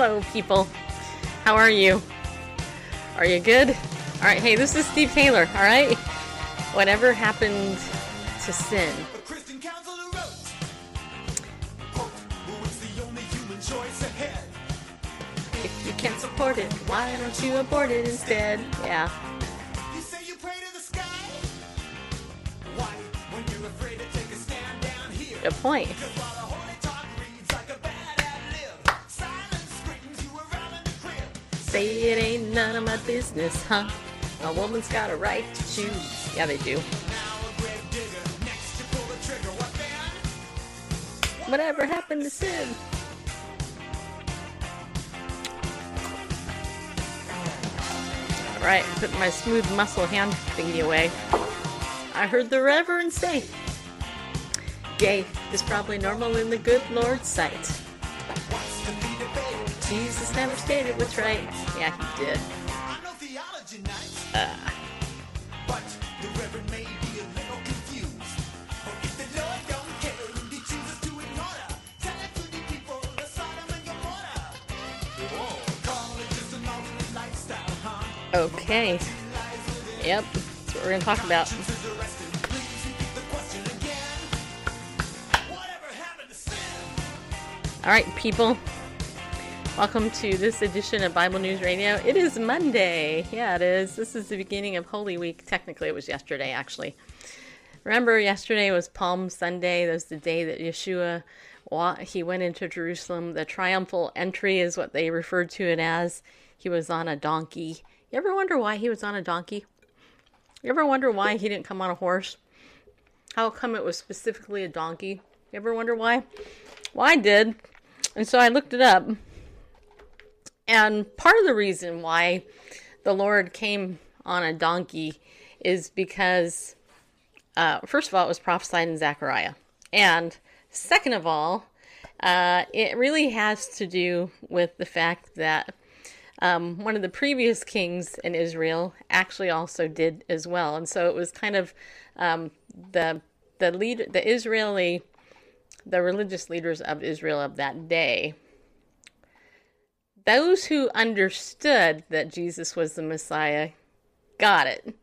Hello, people. How are you? Are you good? All right, hey, this is Steve Taylor, all right? Whatever happened to sin? If you can't support it, why don't you abort it instead? Yeah. Good point. Say it ain't none of my business, huh? A woman's got a right to choose. Yeah, they do. Whatever happened to sin? Alright, put my smooth muscle hand thingy away. I heard the Reverend say, Gay is probably normal in the good Lord's sight. Jesus never stated what's right. Yeah, he did. Uh. Okay. Yep, that's what we're going to talk about. All right, people. Welcome to this edition of Bible News Radio. It is Monday. Yeah, it is. This is the beginning of Holy Week. Technically, it was yesterday, actually. Remember, yesterday was Palm Sunday. That was the day that Yeshua he went into Jerusalem. The triumphal entry is what they referred to it as. He was on a donkey. You ever wonder why he was on a donkey? You ever wonder why he didn't come on a horse? How come it was specifically a donkey? You ever wonder why? Well, I did. And so I looked it up. And part of the reason why the Lord came on a donkey is because, uh, first of all, it was prophesied in Zechariah. And second of all, uh, it really has to do with the fact that um, one of the previous kings in Israel actually also did as well. And so it was kind of um, the the lead the Israeli the religious leaders of Israel of that day those who understood that Jesus was the Messiah got it.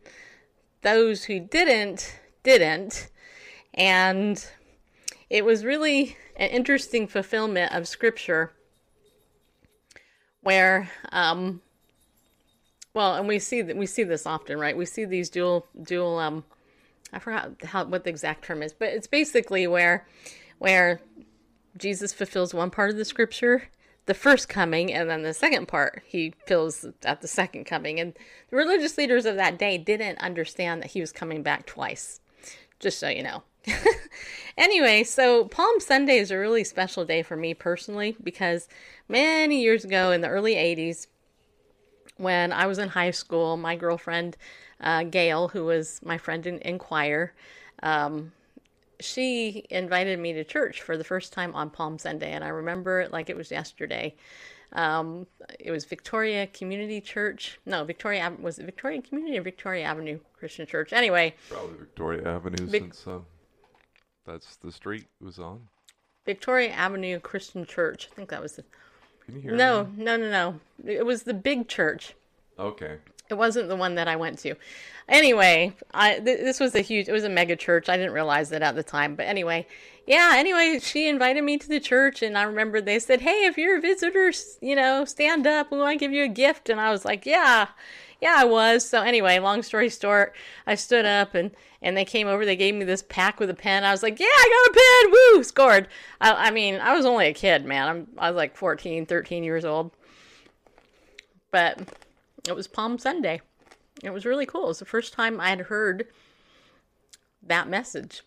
Those who didn't, didn't. And it was really an interesting fulfillment of Scripture where, um, well, and we see that we see this often, right? We see these dual, dual, um, I forgot how what the exact term is, but it's basically where, where Jesus fulfills one part of the Scripture the first coming, and then the second part he fills at the second coming. And the religious leaders of that day didn't understand that he was coming back twice, just so you know. anyway, so Palm Sunday is a really special day for me personally because many years ago in the early 80s, when I was in high school, my girlfriend, uh, Gail, who was my friend in, in choir, um, she invited me to church for the first time on Palm Sunday, and I remember it like it was yesterday. Um, it was Victoria Community Church. No, Victoria was it Victoria Community or Victoria Avenue Christian Church? Anyway, probably Victoria Avenue Vic- since uh, that's the street it was on. Victoria Avenue Christian Church. I think that was the. Can you hear no, me? no, no, no. It was the big church. Okay. It wasn't the one that I went to. Anyway, I th- this was a huge. It was a mega church. I didn't realize it at the time, but anyway, yeah. Anyway, she invited me to the church, and I remember they said, "Hey, if you're a visitor, you know, stand up. We want to give you a gift." And I was like, "Yeah." Yeah, I was. So anyway, long story short, I stood up and and they came over. They gave me this pack with a pen. I was like, "Yeah, I got a pen. Woo, scored." I, I mean, I was only a kid, man. I'm I was like 14, 13 years old. But it was Palm Sunday. It was really cool. It was the first time I had heard that message.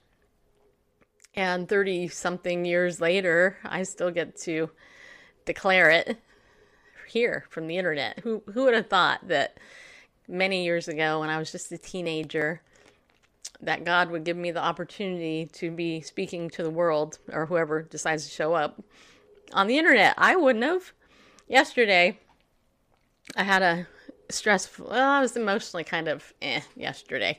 And 30 something years later, I still get to declare it here from the internet. Who who would have thought that many years ago when I was just a teenager that God would give me the opportunity to be speaking to the world or whoever decides to show up on the internet. I wouldn't have. Yesterday, I had a stressful, well, I was emotionally kind of eh yesterday.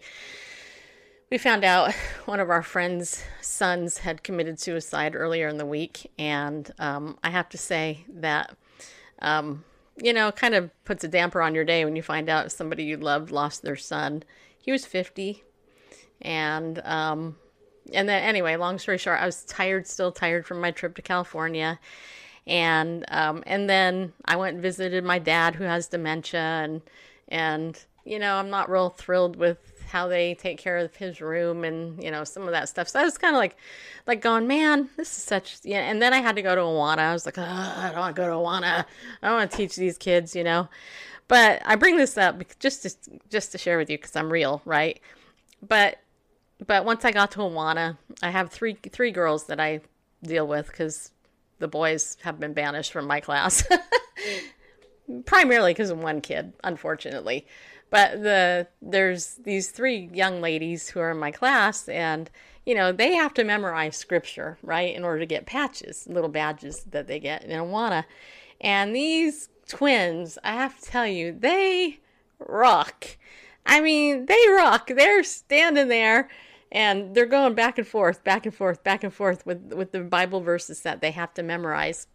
We found out one of our friends' sons had committed suicide earlier in the week, and um, I have to say that, um, you know, kind of puts a damper on your day when you find out somebody you loved lost their son. He was 50, and um, and then anyway, long story short, I was tired, still tired from my trip to California, and um, and then I went and visited my dad who has dementia, and and you know I'm not real thrilled with how they take care of his room and you know some of that stuff. So I was kind of like, like going, man, this is such yeah. And then I had to go to Awana. I was like, oh, I don't want to go to Awana. I don't want to teach these kids, you know. But I bring this up just to just to share with you because I'm real, right? But but once I got to Awana, I have three three girls that I deal with because the boys have been banished from my class, primarily because of one kid, unfortunately. But the there's these three young ladies who are in my class, and you know they have to memorize scripture, right, in order to get patches, little badges that they get in Awana. And these twins, I have to tell you, they rock. I mean, they rock. They're standing there and they're going back and forth, back and forth, back and forth with with the Bible verses that they have to memorize.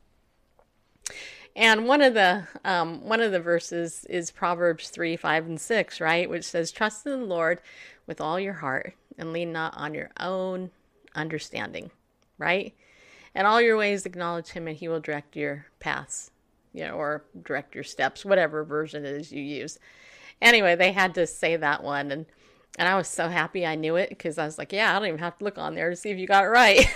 And one of the um, one of the verses is Proverbs three, five, and six, right, which says, "Trust in the Lord with all your heart, and lean not on your own understanding." Right, and all your ways acknowledge Him, and He will direct your paths, you know, or direct your steps, whatever version it is you use. Anyway, they had to say that one, and and I was so happy I knew it because I was like, yeah, I don't even have to look on there to see if you got it right.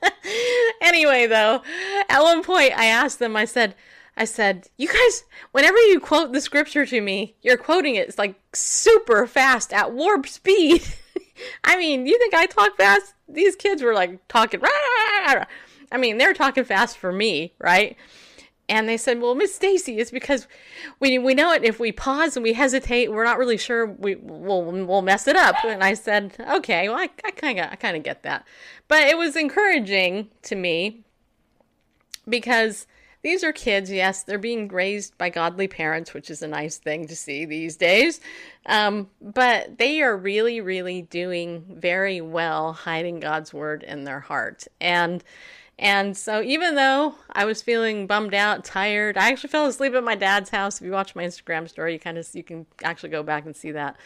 anyway, though, at one point I asked them, I said, I said, you guys, whenever you quote the scripture to me, you're quoting it it's like super fast at warp speed. I mean, you think I talk fast? These kids were like talking. I mean, they're talking fast for me, right? And they said, "Well, Miss Stacy, it's because we we know it. If we pause and we hesitate, we're not really sure we will we'll mess it up." And I said, "Okay, well, I kind of I kind of get that." But it was encouraging to me because these are kids, yes, they're being raised by godly parents, which is a nice thing to see these days. Um, but they are really, really doing very well hiding God's word in their heart. And and so even though I was feeling bummed out, tired, I actually fell asleep at my dad's house. If you watch my Instagram story, you kind of you can actually go back and see that.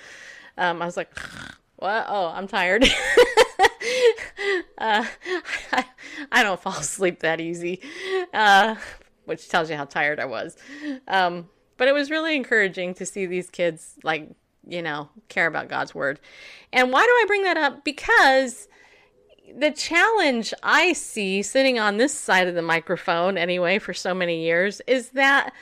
Um, I was like, what? Oh, I'm tired. uh, I, I, don't fall asleep that easy, uh, which tells you how tired I was. Um, but it was really encouraging to see these kids, like, you know, care about God's word. And why do I bring that up? Because the challenge I see sitting on this side of the microphone, anyway, for so many years, is that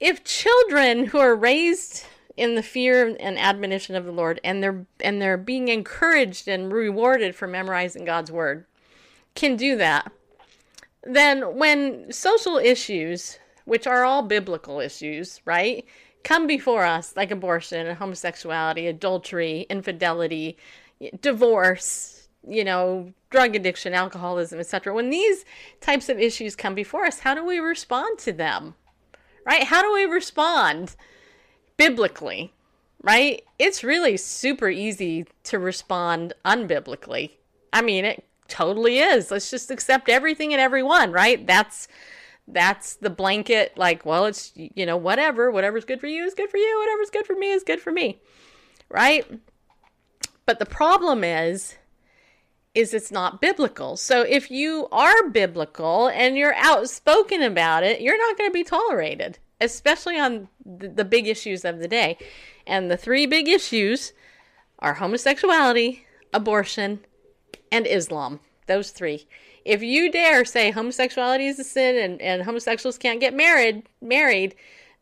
if children who are raised in the fear and admonition of the Lord and they're and they're being encouraged and rewarded for memorizing God's word can do that then when social issues which are all biblical issues right come before us like abortion and homosexuality adultery infidelity divorce you know drug addiction alcoholism etc when these types of issues come before us how do we respond to them right how do we respond biblically, right? It's really super easy to respond unbiblically. I mean, it totally is. Let's just accept everything and everyone, right? That's that's the blanket like, well, it's you know, whatever, whatever's good for you is good for you, whatever's good for me is good for me. Right? But the problem is is it's not biblical. So if you are biblical and you're outspoken about it, you're not going to be tolerated especially on the, the big issues of the day. And the three big issues are homosexuality, abortion, and Islam. Those three. If you dare say homosexuality is a sin and, and homosexuals can't get married married,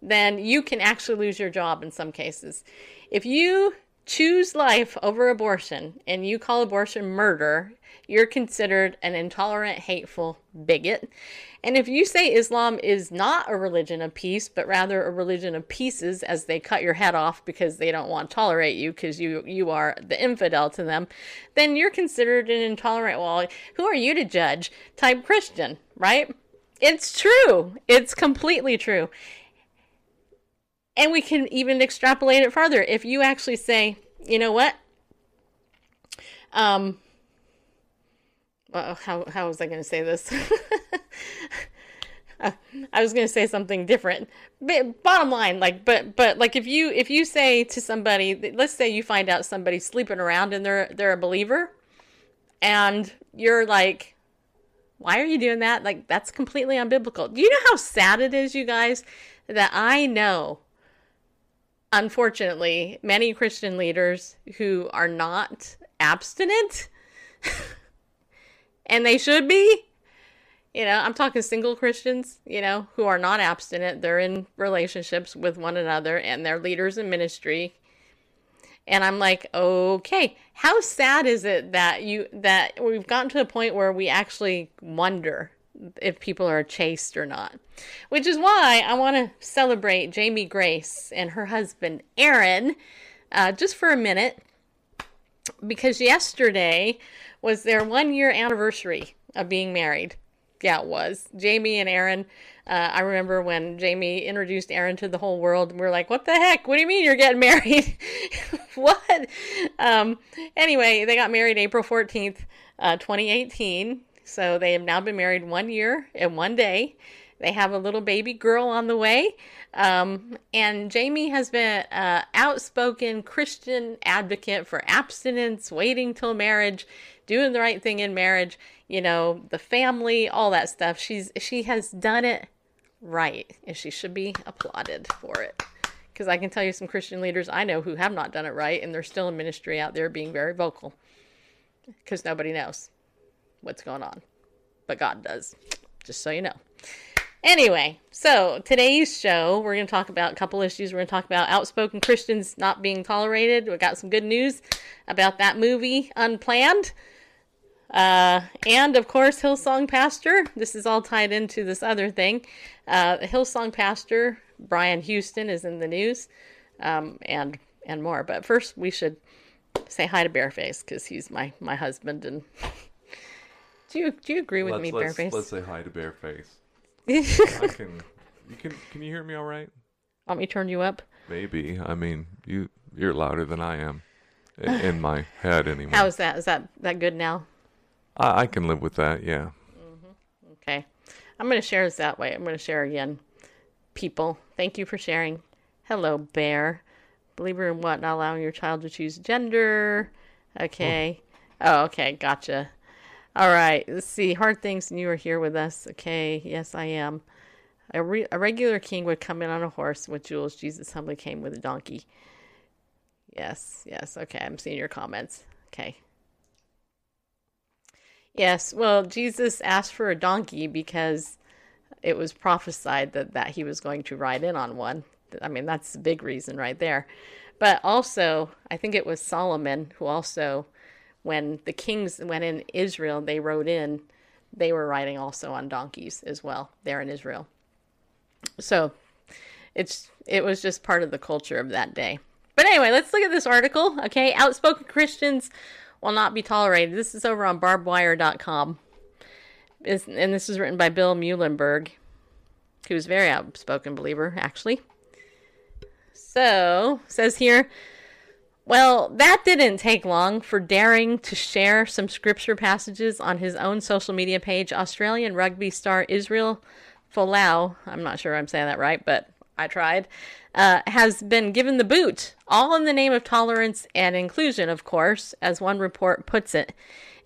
then you can actually lose your job in some cases. If you choose life over abortion and you call abortion murder, you're considered an intolerant, hateful bigot. And if you say Islam is not a religion of peace, but rather a religion of pieces as they cut your head off because they don't want to tolerate you because you you are the infidel to them, then you're considered an intolerant well, who are you to judge type Christian, right? It's true. It's completely true. And we can even extrapolate it farther. If you actually say, you know what? Um, well, how, how was I going to say this? I was going to say something different. But bottom line, like, but, but like if you, if you say to somebody, let's say you find out somebody's sleeping around and they're, they're a believer and you're like, why are you doing that? Like, that's completely unbiblical. Do you know how sad it is, you guys, that I know unfortunately, many Christian leaders who are not abstinent, and they should be. You know, I'm talking single Christians, you know, who are not abstinent. They're in relationships with one another and they're leaders in ministry. And I'm like, okay, how sad is it that you that we've gotten to a point where we actually wonder if people are chaste or not. Which is why I want to celebrate Jamie Grace and her husband Aaron uh, just for a minute because yesterday was their one year anniversary of being married. Yeah, it was. Jamie and Aaron. Uh, I remember when Jamie introduced Aaron to the whole world, we are like, "What the heck? What do you mean you're getting married? what?" Um, anyway, they got married April fourteenth, uh, 2018. So they have now been married one year and one day. They have a little baby girl on the way. Um, and Jamie has been an outspoken Christian advocate for abstinence, waiting till marriage, doing the right thing in marriage, you know, the family, all that stuff. She's she has done it right, and she should be applauded for it. Because I can tell you some Christian leaders I know who have not done it right, and they're still in ministry out there being very vocal. Because nobody knows what's going on. But God does, just so you know. Anyway, so today's show, we're going to talk about a couple issues. We're going to talk about outspoken Christians not being tolerated. We got some good news about that movie, Unplanned. Uh, and of course, Hillsong Pastor. This is all tied into this other thing. Uh, Hillsong Pastor Brian Houston is in the news, um, and and more. But first, we should say hi to Bareface because he's my my husband and do you do you agree with let's, me, let's, Bareface? Let's say hi to Bareface. I can. You can. Can you hear me all right? Want me to turn you up? Maybe. I mean, you you're louder than I am in, my head anyway. How is that? Is that that good now? I, I can live with that. Yeah. Mm-hmm. Okay. I'm going to share this that way. I'm going to share again. People, thank you for sharing. Hello, Bear. Believer in what? Not allowing your child to choose gender. Okay. Oh, okay. Gotcha. All right, let's see. Hard things, and you are here with us. Okay, yes, I am. A, re- a regular king would come in on a horse with jewels. Jesus humbly came with a donkey. Yes, yes. Okay, I'm seeing your comments. Okay. Yes, well, Jesus asked for a donkey because it was prophesied that, that he was going to ride in on one. I mean, that's the big reason right there. But also, I think it was Solomon who also when the kings went in Israel, they rode in, they were riding also on donkeys as well there in Israel. So it's it was just part of the culture of that day. But anyway, let's look at this article. Okay, outspoken Christians will not be tolerated. This is over on barbwire.com. It's, and this is written by Bill Muehlenberg, who's a very outspoken believer, actually. So, says here, well, that didn't take long for daring to share some scripture passages on his own social media page. Australian rugby star Israel Folau, I'm not sure I'm saying that right, but I tried, uh, has been given the boot, all in the name of tolerance and inclusion, of course, as one report puts it.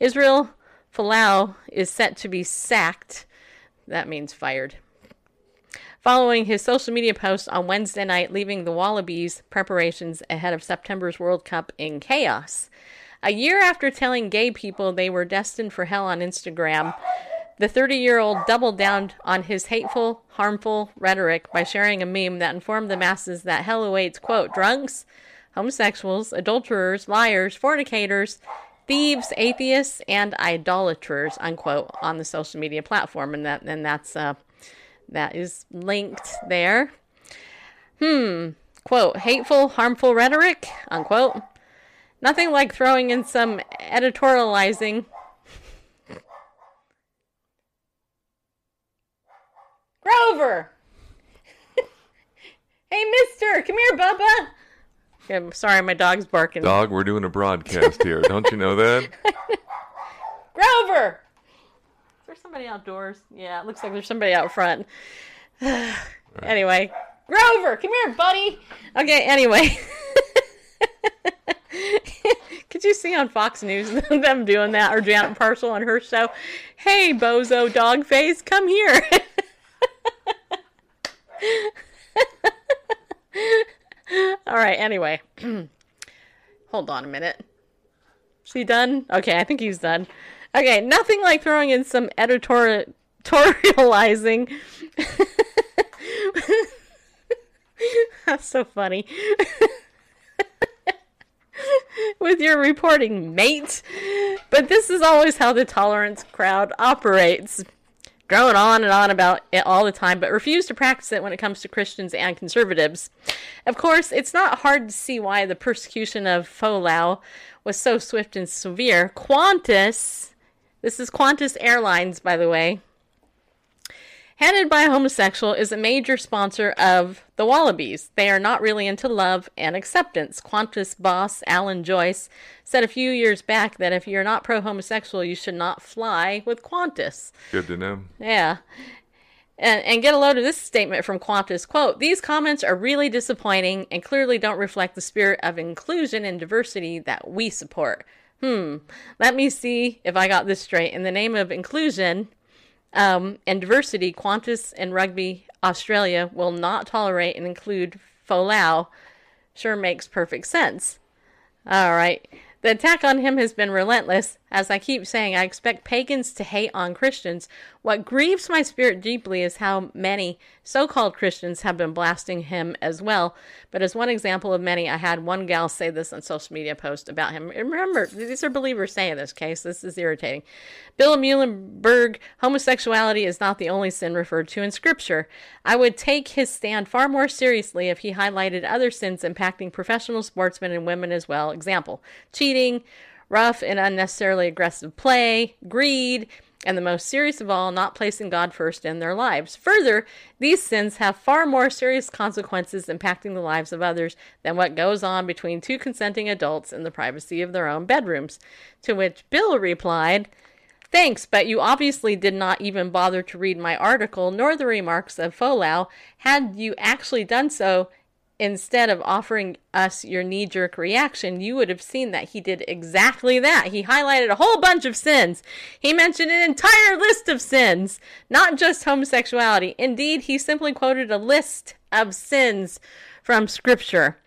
Israel Folau is set to be sacked. That means fired following his social media post on Wednesday night, leaving the Wallabies preparations ahead of September's World Cup in chaos. A year after telling gay people they were destined for hell on Instagram, the 30 year old doubled down on his hateful, harmful rhetoric by sharing a meme that informed the masses that hell awaits, quote, drunks, homosexuals, adulterers, liars, fornicators, thieves, atheists, and idolaters, unquote, on the social media platform. And that and that's uh, that is linked there. Hmm. Quote, hateful, harmful rhetoric, unquote. Nothing like throwing in some editorializing. Grover! hey, mister, come here, Bubba! I'm sorry, my dog's barking. Dog, we're doing a broadcast here. Don't you know that? Grover! Is there somebody outdoors? Yeah, it looks like there's somebody out front. Anyway, Grover, come here, buddy. Okay, anyway. Could you see on Fox News them doing that or Janet Parshall on her show? Hey, bozo dog face, come here. All right, anyway. Hold on a minute. Is he done? Okay, I think he's done. Okay, nothing like throwing in some editorializing. That's so funny. With your reporting, mate. But this is always how the tolerance crowd operates drone on and on about it all the time, but refuse to practice it when it comes to Christians and conservatives. Of course, it's not hard to see why the persecution of Folau was so swift and severe. Qantas, this is Qantas Airlines, by the way, headed by a homosexual, is a major sponsor of the Wallabies. They are not really into love and acceptance. Qantas boss Alan Joyce said a few years back that if you're not pro homosexual, you should not fly with Qantas. Good to know. Yeah. And, and get a load of this statement from Qantas. Quote, These comments are really disappointing and clearly don't reflect the spirit of inclusion and diversity that we support. Hmm. Let me see if I got this straight. In the name of inclusion um, and diversity, Qantas and Rugby Australia will not tolerate and include Folau. Sure makes perfect sense. All right. The attack on him has been relentless. As I keep saying, I expect pagans to hate on Christians. What grieves my spirit deeply is how many so called Christians have been blasting him as well. But as one example of many, I had one gal say this on social media post about him. And remember, these are believers saying this case. This is irritating. Bill Muehlenberg, homosexuality is not the only sin referred to in Scripture. I would take his stand far more seriously if he highlighted other sins impacting professional sportsmen and women as well. Example cheating, rough and unnecessarily aggressive play, greed, and the most serious of all, not placing God first in their lives. Further, these sins have far more serious consequences impacting the lives of others than what goes on between two consenting adults in the privacy of their own bedrooms. To which Bill replied, Thanks, but you obviously did not even bother to read my article nor the remarks of Folau. Had you actually done so, instead of offering us your knee jerk reaction, you would have seen that he did exactly that. He highlighted a whole bunch of sins. He mentioned an entire list of sins, not just homosexuality. Indeed, he simply quoted a list of sins from Scripture.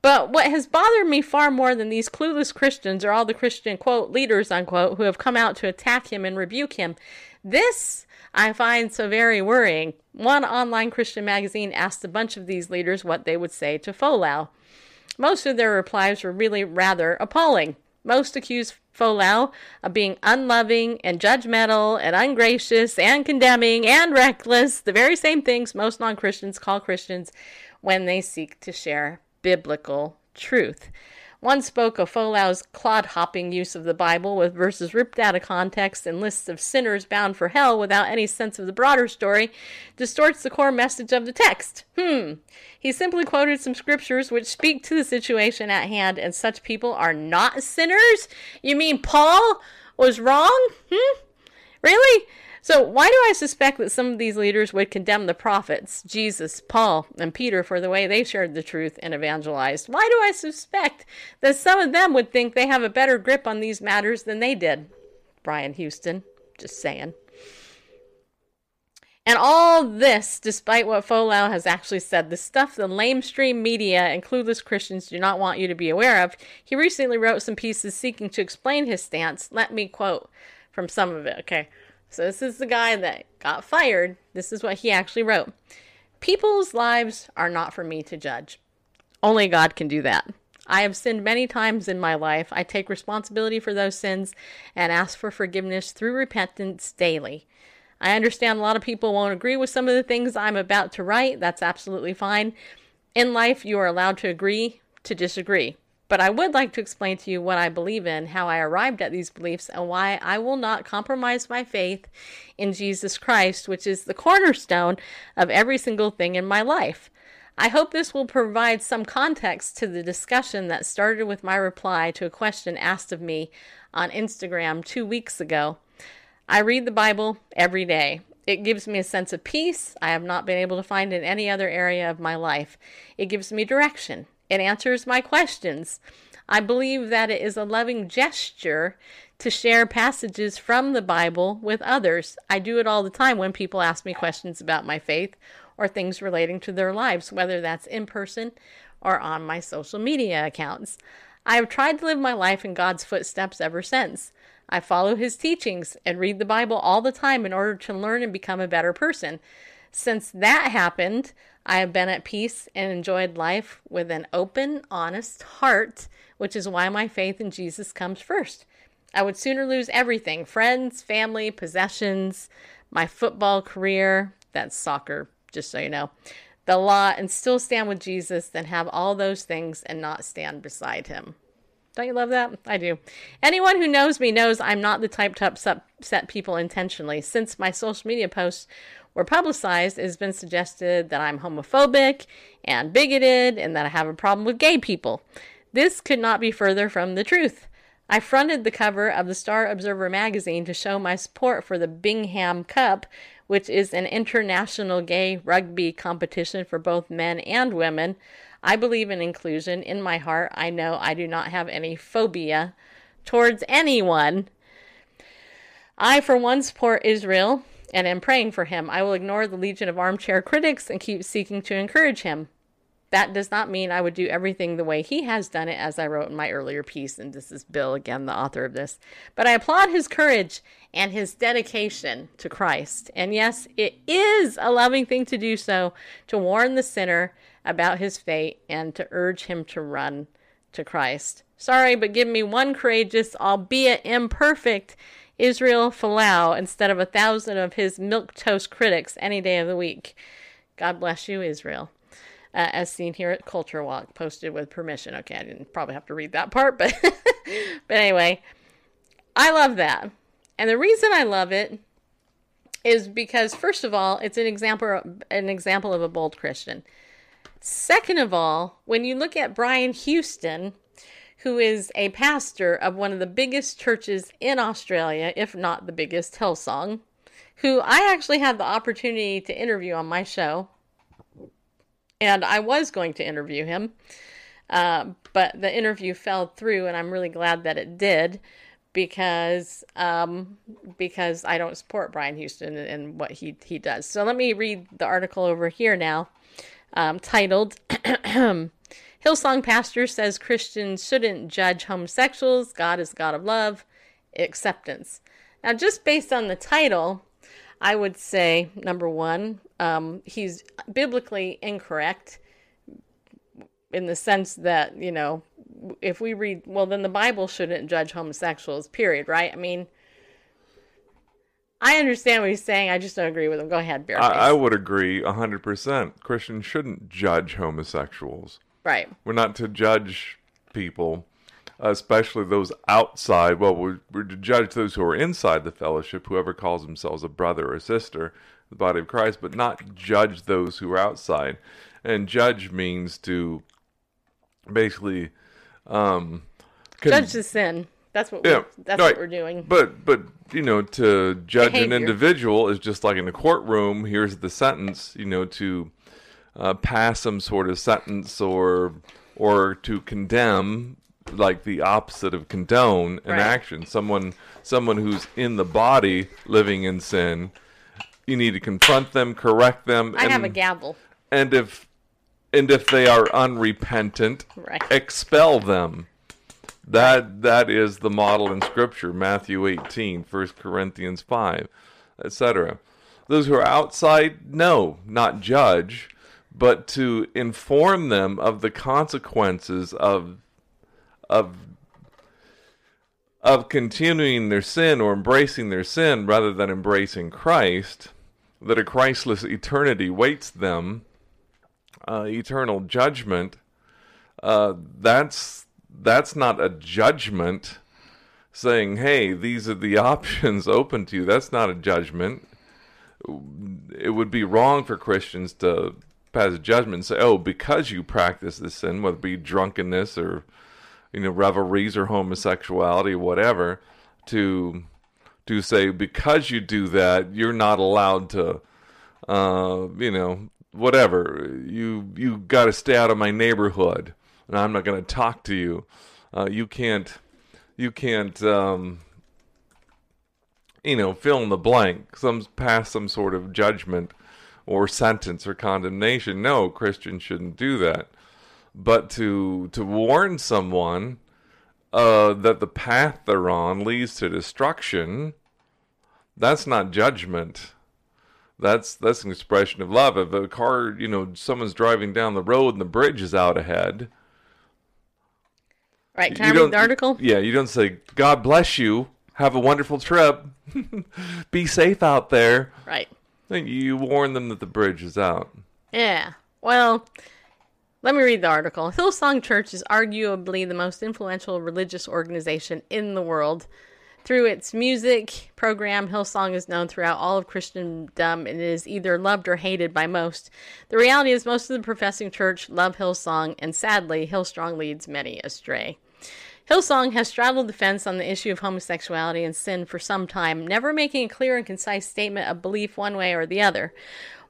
But what has bothered me far more than these clueless Christians or all the Christian, quote, leaders, unquote, who have come out to attack him and rebuke him. This I find so very worrying. One online Christian magazine asked a bunch of these leaders what they would say to Folau. Most of their replies were really rather appalling. Most accused Folau of being unloving and judgmental and ungracious and condemning and reckless, the very same things most non Christians call Christians when they seek to share biblical truth. One spoke of Folau's clod hopping use of the Bible with verses ripped out of context and lists of sinners bound for hell without any sense of the broader story, distorts the core message of the text. Hmm. He simply quoted some scriptures which speak to the situation at hand, and such people are not sinners? You mean Paul was wrong? Hmm? Really? So, why do I suspect that some of these leaders would condemn the prophets, Jesus, Paul, and Peter, for the way they shared the truth and evangelized? Why do I suspect that some of them would think they have a better grip on these matters than they did? Brian Houston, just saying. And all this, despite what Folau has actually said, the stuff the lamestream media and clueless Christians do not want you to be aware of, he recently wrote some pieces seeking to explain his stance. Let me quote from some of it, okay? So this is the guy that got fired. This is what he actually wrote. People's lives are not for me to judge. Only God can do that. I have sinned many times in my life. I take responsibility for those sins and ask for forgiveness through repentance daily. I understand a lot of people won't agree with some of the things I'm about to write. That's absolutely fine. In life, you are allowed to agree to disagree. But I would like to explain to you what I believe in, how I arrived at these beliefs, and why I will not compromise my faith in Jesus Christ, which is the cornerstone of every single thing in my life. I hope this will provide some context to the discussion that started with my reply to a question asked of me on Instagram two weeks ago. I read the Bible every day. It gives me a sense of peace I have not been able to find in any other area of my life. It gives me direction. It answers my questions. I believe that it is a loving gesture to share passages from the Bible with others. I do it all the time when people ask me questions about my faith or things relating to their lives, whether that's in person or on my social media accounts. I have tried to live my life in God's footsteps ever since. I follow his teachings and read the Bible all the time in order to learn and become a better person. Since that happened, I have been at peace and enjoyed life with an open, honest heart, which is why my faith in Jesus comes first. I would sooner lose everything friends, family, possessions, my football career that's soccer, just so you know the law and still stand with Jesus than have all those things and not stand beside him. Don't you love that? I do. Anyone who knows me knows I'm not the type to upset people intentionally. Since my social media posts were publicized, it has been suggested that I'm homophobic and bigoted and that I have a problem with gay people. This could not be further from the truth. I fronted the cover of the Star Observer magazine to show my support for the Bingham Cup, which is an international gay rugby competition for both men and women. I believe in inclusion. In my heart, I know I do not have any phobia towards anyone. I, for one, support Israel and am praying for him. I will ignore the legion of armchair critics and keep seeking to encourage him. That does not mean I would do everything the way he has done it, as I wrote in my earlier piece, and this is Bill again, the author of this. But I applaud his courage and his dedication to Christ. And yes, it is a loving thing to do so, to warn the sinner about his fate and to urge him to run to Christ. Sorry, but give me one courageous, albeit imperfect, Israel Folau instead of a thousand of his milk toast critics any day of the week. God bless you, Israel. Uh, as seen here at CultureWatch, posted with permission. Okay, I didn't probably have to read that part, but but anyway, I love that, and the reason I love it is because first of all, it's an example an example of a bold Christian. Second of all, when you look at Brian Houston, who is a pastor of one of the biggest churches in Australia, if not the biggest, Hillsong, who I actually had the opportunity to interview on my show. And I was going to interview him, uh, but the interview fell through, and I'm really glad that it did because um, because I don't support Brian Houston and what he he does. So let me read the article over here now um, titled Hillsong Pastor Says Christians Shouldn't Judge Homosexuals, God is God of Love, Acceptance. Now, just based on the title, I would say number one, um, he's biblically incorrect in the sense that, you know, if we read, well, then the Bible shouldn't judge homosexuals, period, right? I mean, I understand what he's saying. I just don't agree with him. Go ahead, Bear. I, I would agree 100%. Christians shouldn't judge homosexuals. Right. We're not to judge people, especially those outside. Well, we're, we're to judge those who are inside the fellowship, whoever calls themselves a brother or sister, the body of Christ, but not judge those who are outside. And judge means to basically um, con- judge the sin. That's what yeah, we're, that's right. what we're doing. But but you know to judge Behavior. an individual is just like in the courtroom. Here's the sentence. You know to uh, pass some sort of sentence or or to condemn like the opposite of condone an right. action. Someone someone who's in the body living in sin. You need to confront them, correct them. I and, have a gavel. And if and if they are unrepentant, right. expel them. That that is the model in Scripture: Matthew 18, 1 Corinthians 5, etc. Those who are outside, no, not judge, but to inform them of the consequences of of of continuing their sin or embracing their sin rather than embracing Christ, that a Christless eternity waits them, uh, eternal judgment. Uh, that's that's not a judgment saying, "Hey, these are the options open to you." That's not a judgment. It would be wrong for Christians to pass judgment and say, "Oh, because you practice this sin, whether it be drunkenness or you know revelries or homosexuality, or whatever," to to say because you do that, you're not allowed to, uh, you know, whatever. You you got to stay out of my neighborhood, and I'm not going to talk to you. Uh, you can't you can't um, you know fill in the blank some pass some sort of judgment or sentence or condemnation no christians shouldn't do that but to to warn someone uh, that the path they're on leads to destruction that's not judgment that's that's an expression of love if a car you know someone's driving down the road and the bridge is out ahead Right. Can you I read the article? Yeah, you don't say, God bless you. Have a wonderful trip. Be safe out there. Right. You warn them that the bridge is out. Yeah. Well, let me read the article. Hillsong Church is arguably the most influential religious organization in the world. Through its music program, Hillsong is known throughout all of Christendom and is either loved or hated by most. The reality is, most of the professing church love Hillsong, and sadly, Hillsong leads many astray. Hillsong has straddled the fence on the issue of homosexuality and sin for some time, never making a clear and concise statement of belief one way or the other.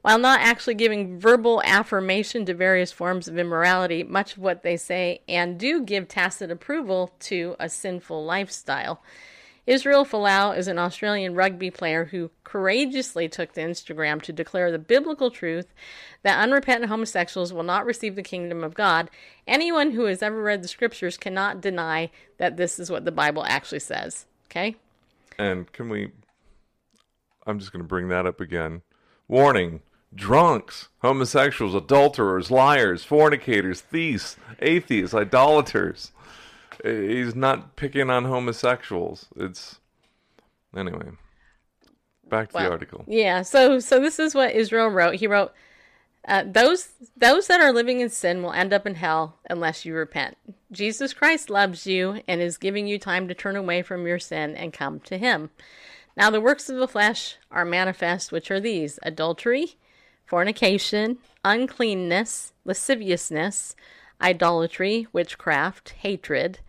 While not actually giving verbal affirmation to various forms of immorality, much of what they say and do give tacit approval to a sinful lifestyle. Israel Folau is an Australian rugby player who courageously took to Instagram to declare the biblical truth that unrepentant homosexuals will not receive the kingdom of God. Anyone who has ever read the scriptures cannot deny that this is what the Bible actually says. Okay? And can we. I'm just going to bring that up again. Warning drunks, homosexuals, adulterers, liars, fornicators, thieves, atheists, idolaters he's not picking on homosexuals. It's anyway. Back to well, the article. Yeah. So so this is what Israel wrote. He wrote. Uh, those those that are living in sin will end up in hell unless you repent. Jesus Christ loves you and is giving you time to turn away from your sin and come to Him. Now the works of the flesh are manifest, which are these: adultery, fornication, uncleanness, lasciviousness, idolatry, witchcraft, hatred,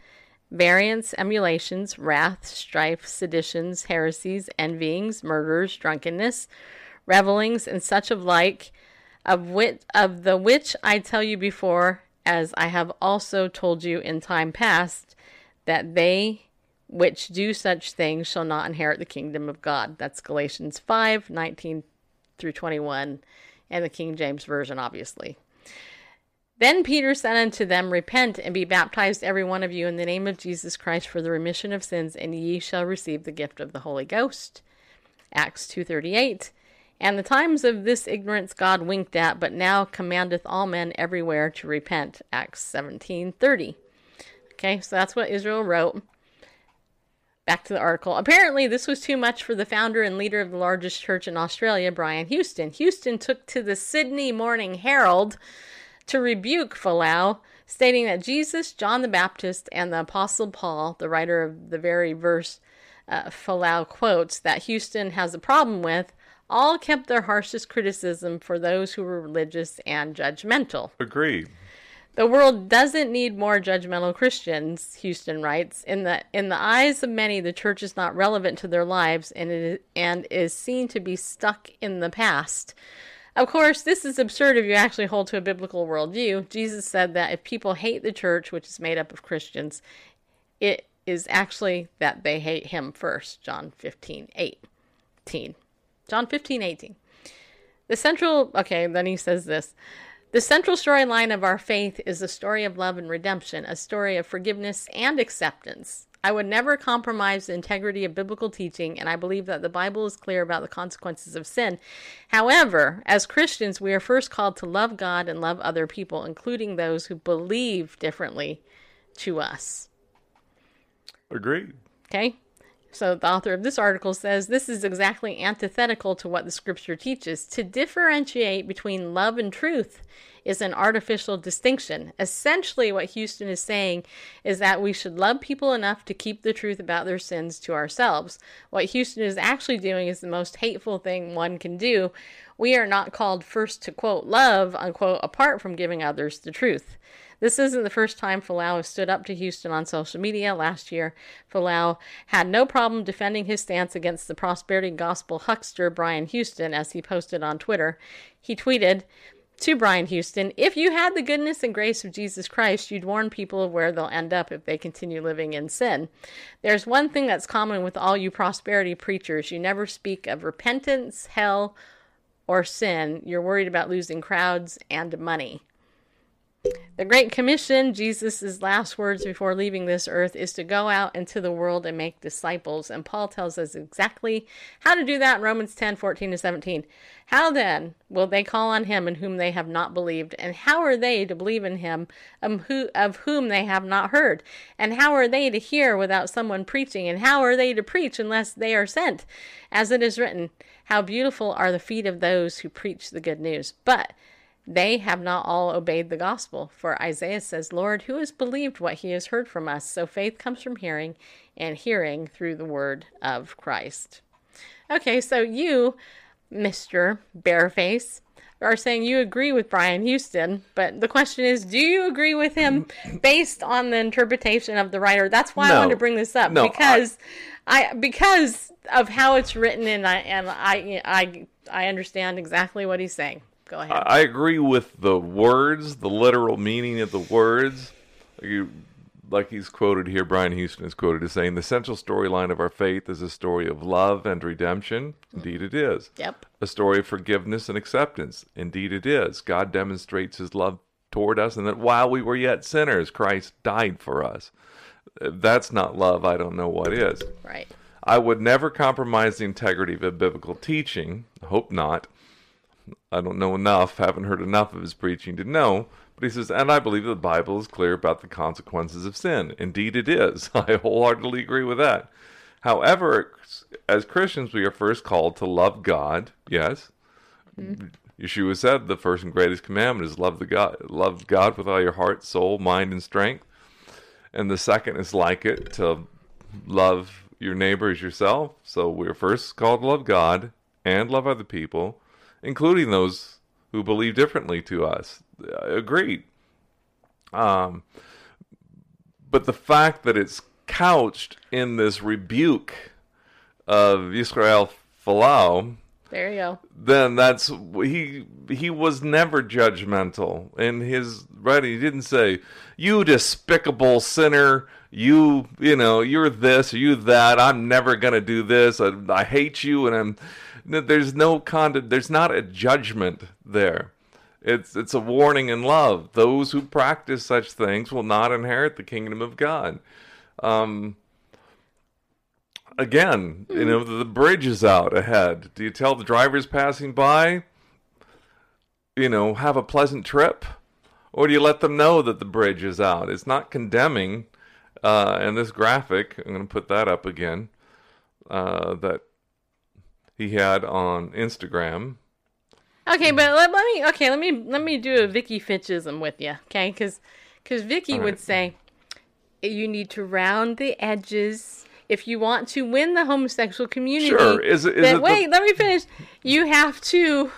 variance, emulations, wrath, strife, seditions, heresies, envyings, murders, drunkenness, revelings, and such of like, of which of the which I tell you before, as I have also told you in time past, that they which do such things shall not inherit the kingdom of God. That's Galatians 5, 19 through 21, and the King James Version, obviously. Then Peter said unto them, Repent and be baptized every one of you in the name of Jesus Christ for the remission of sins, and ye shall receive the gift of the Holy Ghost. Acts 2:38. And the times of this ignorance God winked at, but now commandeth all men everywhere to repent. Acts 17:30. Okay, so that's what Israel wrote. Back to the article. Apparently, this was too much for the founder and leader of the largest church in Australia, Brian Houston. Houston took to the Sydney Morning Herald to rebuke Folau, stating that Jesus, John the Baptist, and the Apostle Paul, the writer of the very verse uh, Folau quotes that Houston has a problem with, all kept their harshest criticism for those who were religious and judgmental. Agreed. The world doesn't need more judgmental Christians, Houston writes. In the in the eyes of many, the church is not relevant to their lives and it, and is seen to be stuck in the past. Of course, this is absurd if you actually hold to a biblical worldview. Jesus said that if people hate the church, which is made up of Christians, it is actually that they hate him first. John 15, 18. John 15, 18. The central, okay, then he says this. The central storyline of our faith is the story of love and redemption, a story of forgiveness and acceptance. I would never compromise the integrity of biblical teaching, and I believe that the Bible is clear about the consequences of sin. However, as Christians, we are first called to love God and love other people, including those who believe differently to us. Agreed. Okay. So, the author of this article says this is exactly antithetical to what the scripture teaches. To differentiate between love and truth is an artificial distinction. Essentially, what Houston is saying is that we should love people enough to keep the truth about their sins to ourselves. What Houston is actually doing is the most hateful thing one can do. We are not called first to quote love, unquote, apart from giving others the truth. This isn't the first time Folau has stood up to Houston on social media. Last year, Folau had no problem defending his stance against the prosperity gospel huckster Brian Houston as he posted on Twitter. He tweeted, to Brian Houston, if you had the goodness and grace of Jesus Christ, you'd warn people of where they'll end up if they continue living in sin. There's one thing that's common with all you prosperity preachers you never speak of repentance, hell, or sin. You're worried about losing crowds and money. The Great Commission, Jesus' last words before leaving this earth, is to go out into the world and make disciples. And Paul tells us exactly how to do that in Romans 10 14 to 17. How then will they call on him in whom they have not believed? And how are they to believe in him um, of whom they have not heard? And how are they to hear without someone preaching? And how are they to preach unless they are sent? As it is written, How beautiful are the feet of those who preach the good news. But they have not all obeyed the gospel. For Isaiah says, Lord, who has believed what he has heard from us? So faith comes from hearing, and hearing through the word of Christ. Okay, so you, Mr. Bareface, are saying you agree with Brian Houston, but the question is, do you agree with him based on the interpretation of the writer? That's why no, I wanted to bring this up no, because I, I because of how it's written, and I and I I I understand exactly what he's saying. Go ahead. I agree with the words, the literal meaning of the words. You, like he's quoted here, Brian Houston is quoted as saying, The central storyline of our faith is a story of love and redemption. Indeed, it is. Yep. A story of forgiveness and acceptance. Indeed, it is. God demonstrates his love toward us, and that while we were yet sinners, Christ died for us. That's not love, I don't know what is. Right. I would never compromise the integrity of a biblical teaching. Hope not. I don't know enough, haven't heard enough of his preaching to know. But he says, and I believe the Bible is clear about the consequences of sin. Indeed, it is. I wholeheartedly agree with that. However, as Christians, we are first called to love God. Yes. Mm-hmm. Yeshua said the first and greatest commandment is love the God, love God with all your heart, soul, mind, and strength. And the second is like it to love your neighbor as yourself. So we're first called to love God and love other people including those who believe differently to us. Agreed. Um, but the fact that it's couched in this rebuke of Israel Folau, there you go. Then that's he. He was never judgmental in his writing. He didn't say, "You despicable sinner." You, you know, you're this, you that. I'm never gonna do this. I, I hate you, and I'm there's no condemn. There's not a judgment there. It's it's a warning in love. Those who practice such things will not inherit the kingdom of God. Um, again, you know the, bridge is out ahead. Do you tell the drivers passing by, you know, have a pleasant trip, or do you let them know that the bridge is out? It's not condemning. Uh, and this graphic, I'm going to put that up again. Uh, that he had on Instagram. Okay, but let, let me okay, let me let me do a Vicky Fitchism with you, okay? Because because Vicky right. would say you need to round the edges if you want to win the homosexual community. Sure, is it? Is then, it wait, the... let me finish. You have to,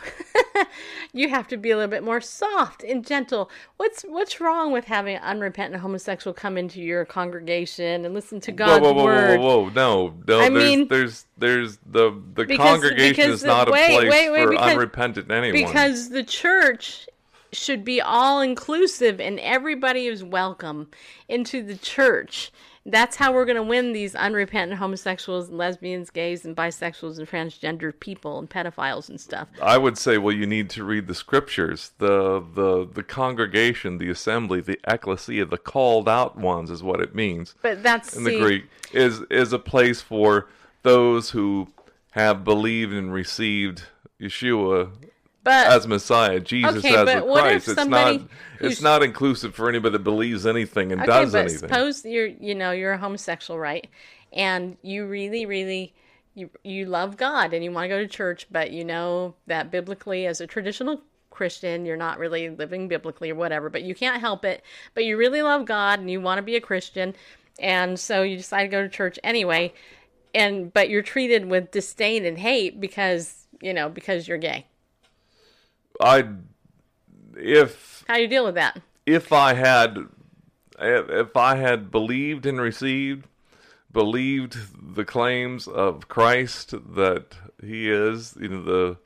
you have to be a little bit more soft and gentle. What's what's wrong with having an unrepentant homosexual come into your congregation and listen to God's whoa, whoa, whoa, word? Whoa, whoa, no, no. I there's, mean, there's there's the the because, congregation because is the, not wait, a place wait, wait, for because, unrepentant anyone. Because the church should be all inclusive and everybody is welcome into the church that's how we're going to win these unrepentant homosexuals, lesbians, gays, and bisexuals and transgender people and pedophiles and stuff. I would say, well, you need to read the scriptures. The the the congregation, the assembly, the ecclesia, the called out ones is what it means. But that's in the Greek is is a place for those who have believed and received Yeshua But- as Messiah, Jesus Okay, as the Christ. It's not it's not inclusive for anybody that believes anything and Okay, does but anything. suppose you're you know you're a homosexual, right? And you really, really you you love God and you want to go to church, but you know that biblically, as a traditional Christian, you're not really living biblically or whatever. But you can't help it. But you really love God and you want to be a Christian, and so you decide to go to church anyway. And but you're treated with disdain and hate because you know because you're gay. I if How do you deal with that? if I had if I had believed and received believed the claims of Christ that he is you know the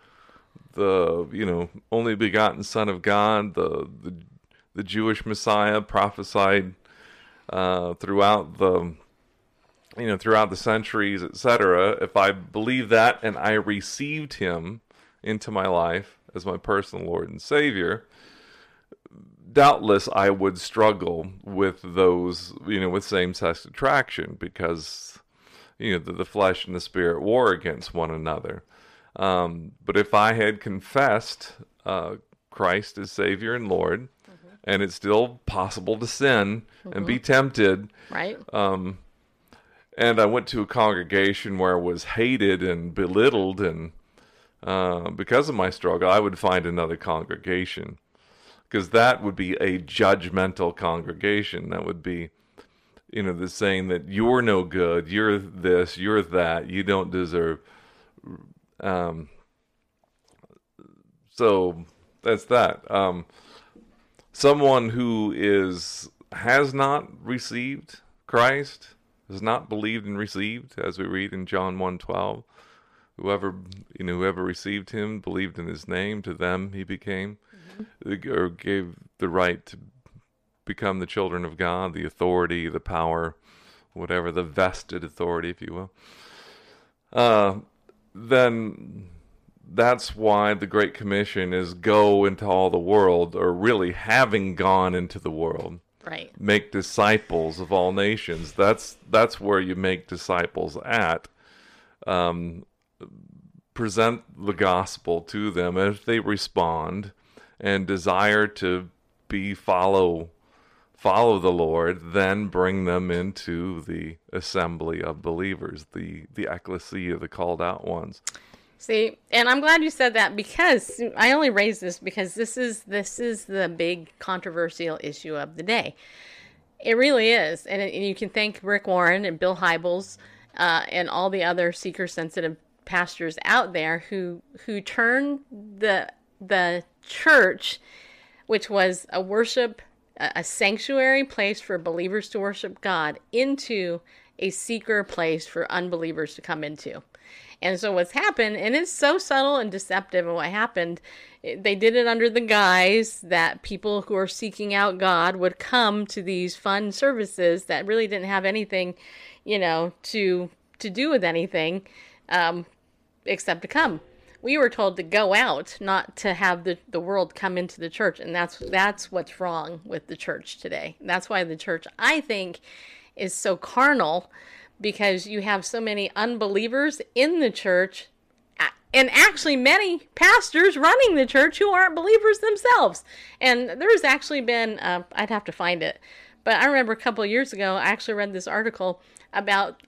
the you know only begotten son of God the the, the Jewish Messiah prophesied uh, throughout the you know throughout the centuries etc if I believe that and I received him into my life as my personal Lord and Savior doubtless I would struggle with those, you know, with same sex attraction because, you know, the, the flesh and the spirit war against one another. Um, but if I had confessed uh, Christ as Savior and Lord, and it's still possible to sin and be tempted, Right? and I went to a congregation where I was hated and belittled, and uh, because of my struggle, I would find another congregation because that would be a judgmental congregation. That would be, you know, the saying that you're no good, you're this, you're that, you don't deserve. Um, so that's that. Um, someone who is has not received Christ, has not believed and received, as we read in John one twelve. Whoever you know, whoever received him, believed in his name, to them he became, or gave the right to become the children of God, the authority, the power, whatever the vested authority, if you will. Uh, then that's why the Great Commission is go into all the world, or really having gone into the world Right. make disciples of all nations. That's that's where you make disciples at. Um, present the gospel to them if they respond and desire to be follow follow the Lord, then bring them into the assembly of believers, the the ecclesia, the called out ones. See, and I'm glad you said that because I only raised this because this is this is the big controversial issue of the day. It really is, and, it, and you can thank Rick Warren and Bill Hybels uh, and all the other seeker-sensitive pastors out there who who turned the the church, which was a worship a sanctuary place for believers to worship God, into a seeker place for unbelievers to come into. And so what's happened, and it's so subtle and deceptive, and what happened, they did it under the guise that people who are seeking out God would come to these fun services that really didn't have anything, you know, to to do with anything, um, except to come. We were told to go out, not to have the, the world come into the church, and that's that's what's wrong with the church today. That's why the church, I think, is so carnal because you have so many unbelievers in the church and actually many pastors running the church who aren't believers themselves. And there's actually been, uh, I'd have to find it, but I remember a couple years ago, I actually read this article about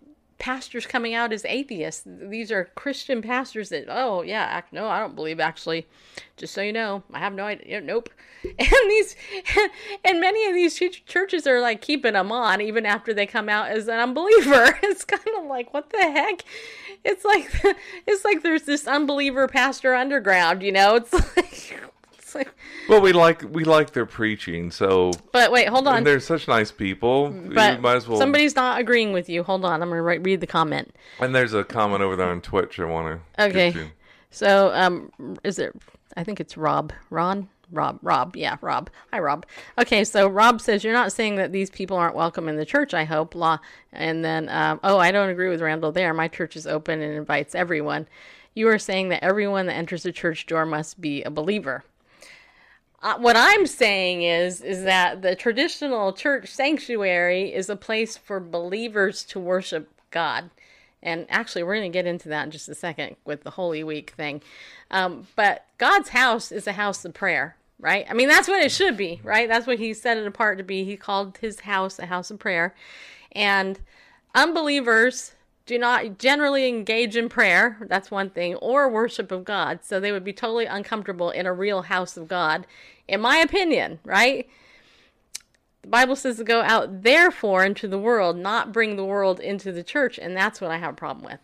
pastors coming out as atheists. These are Christian pastors that, oh yeah, no, I don't believe actually. Just so you know, I have no idea. Nope. And these, and many of these ch- churches are like keeping them on even after they come out as an unbeliever. It's kind of like what the heck. It's like it's like there's this unbeliever pastor underground. You know, it's like. It's like Well, we like we like their preaching, so but wait, hold on. and they're such nice people. But you might as well. somebody's not agreeing with you. Hold on, I'm gonna write, read the comment. And there's a comment over there on Twitch. I want to. Okay. So, um, is it? I think it's Rob. Ron. Rob. Rob. Yeah, Rob. Hi, Rob. Okay, so Rob says you're not saying that these people aren't welcome in the church. I hope. Law. And then, um, oh, I don't agree with Randall there. My church is open and invites everyone. You are saying that everyone that enters the church door must be a believer. Uh, what I'm saying is is that the traditional church sanctuary is a place for believers to worship God. And actually, we're going to get into that in just a second with the Holy Week thing. Um, but God's house is a house of prayer, right? I mean, that's what it should be, right? That's what He set it apart to be. He called His house a house of prayer. And unbelievers do not generally engage in prayer, that's one thing, or worship of God. So they would be totally uncomfortable in a real house of God, in my opinion, right? The Bible says to go out therefore into the world, not bring the world into the church, and that's what I have a problem with.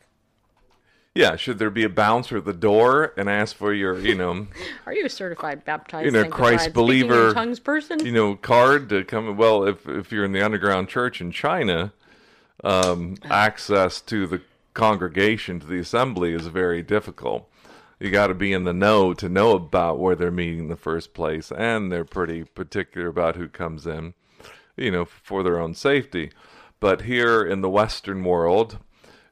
Yeah, should there be a bouncer at the door and ask for your, you know, are you a certified baptized, you know, Christ believer tongues person, you know, card to come? Well, if if you're in the underground church in China, um, access to the congregation to the assembly is very difficult. You got to be in the know to know about where they're meeting in the first place, and they're pretty particular about who comes in, you know, for their own safety. But here in the Western world,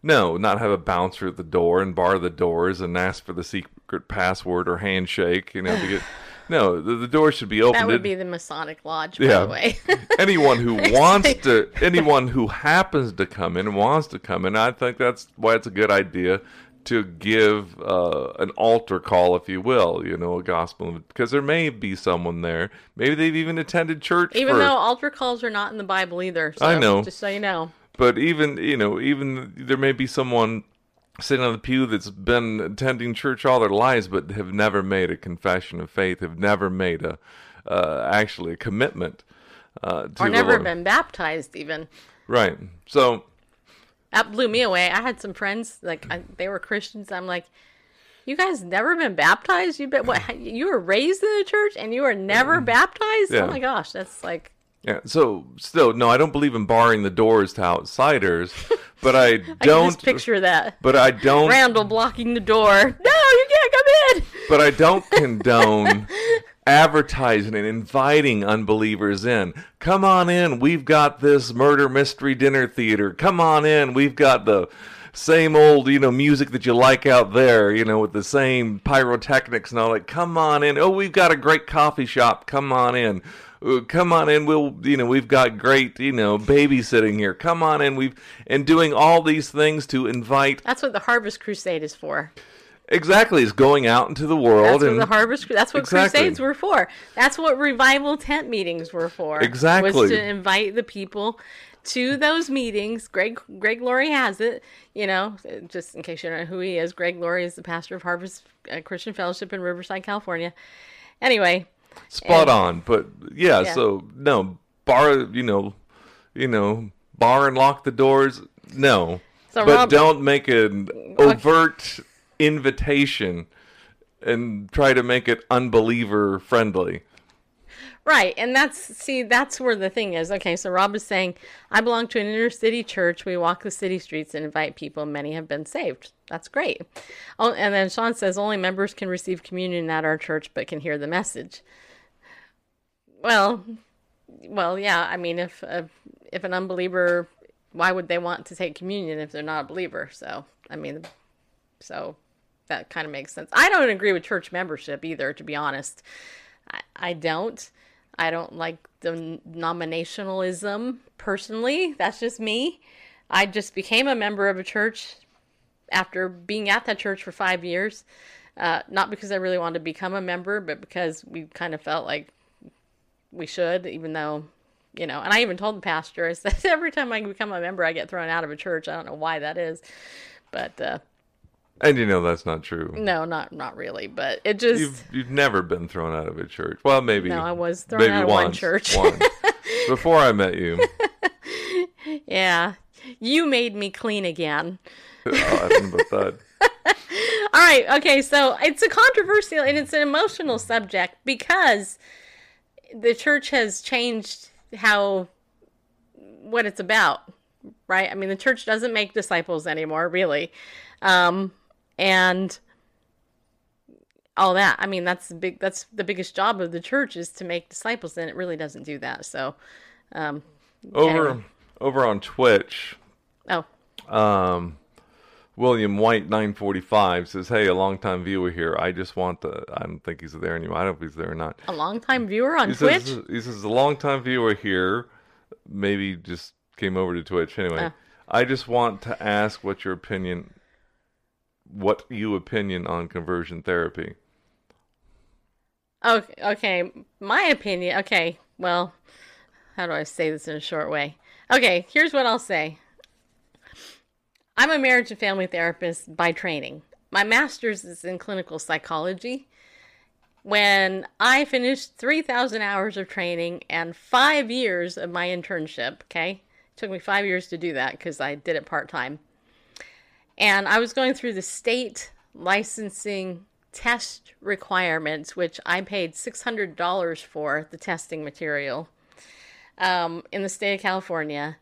no, not have a bouncer at the door and bar the doors and ask for the secret password or handshake, you know, to get no, the, the door should be open. That would be the Masonic Lodge, by yeah. the way. anyone who wants to, anyone who happens to come in and wants to come in, I think that's why it's a good idea to give uh, an altar call, if you will, you know, a gospel, because there may be someone there. Maybe they've even attended church. Even for, though altar calls are not in the Bible either. So, I know. Just so you know. But even you know, even there may be someone sitting on the pew that's been attending church all their lives but have never made a confession of faith, have never made a uh, actually a commitment uh, to or never been baptized even. Right. So that blew me away. I had some friends like I, they were Christians. I'm like, you guys never been baptized? You been what? You were raised in the church and you were never baptized? Yeah. Oh my gosh, that's like yeah. So still, no, I don't believe in barring the doors to outsiders, but I don't I picture that. But I don't. Randall blocking the door. No, you can't come in. But I don't condone advertising and inviting unbelievers in. Come on in. We've got this murder mystery dinner theater. Come on in. We've got the same old, you know, music that you like out there, you know, with the same pyrotechnics and all that. Come on in. Oh, we've got a great coffee shop. Come on in. Uh, come on in we'll you know we've got great you know babysitting here. Come on in we've and doing all these things to invite that's what the harvest crusade is for. Exactly is going out into the world that's and what the harvest that's what exactly. crusades were for. That's what revival tent meetings were for exactly. was to invite the people to those meetings. Greg greg laurie has it you know just in case you don't know who he is greg laurie is the pastor of harvest uh, christian fellowship in riverside california. Anyway Spot and, on, but yeah, yeah, so no bar, you know, you know, bar and lock the doors. No, so but Rob, don't make an overt invitation and try to make it unbeliever friendly. Right, and that's see that's where the thing is. Okay, so Rob is saying, I belong to an inner city church. We walk the city streets and invite people. Many have been saved. That's great. Oh, and then Sean says only members can receive communion at our church, but can hear the message. Well, well, yeah. I mean, if uh, if an unbeliever, why would they want to take communion if they're not a believer? So, I mean, so that kind of makes sense. I don't agree with church membership either, to be honest. I, I don't. I don't like the denominationalism personally. That's just me. I just became a member of a church after being at that church for five years. Uh, not because I really wanted to become a member, but because we kind of felt like we should, even though, you know, and I even told the pastor, I said, every time I become a member, I get thrown out of a church. I don't know why that is, but, uh, and you know that's not true. No, not not really, but it just you've you've never been thrown out of a church. Well, maybe no, I was thrown maybe out of once, one church once, before I met you. yeah, you made me clean again. oh, I about that. All right, okay, so it's a controversial and it's an emotional subject because the church has changed how what it's about, right? I mean, the church doesn't make disciples anymore, really, um, and all that. I mean, that's the big. That's the biggest job of the church is to make disciples, and it really doesn't do that. So, um, over anyway. over on Twitch. Oh. Um, William White 945 says, "Hey, a long-time viewer here. I just want the. I don't think he's there anymore. I don't know if he's there or not. A long-time viewer on he Twitch. Says, he says a long-time viewer here. Maybe just came over to Twitch anyway. Uh. I just want to ask what your opinion, what you opinion on conversion therapy. Okay, okay, my opinion. Okay, well, how do I say this in a short way? Okay, here's what I'll say. I'm a marriage and family therapist by training. My master's is in clinical psychology. When I finished 3,000 hours of training and five years of my internship, okay, it took me five years to do that because I did it part time. And I was going through the state licensing test requirements, which I paid $600 for the testing material um, in the state of California.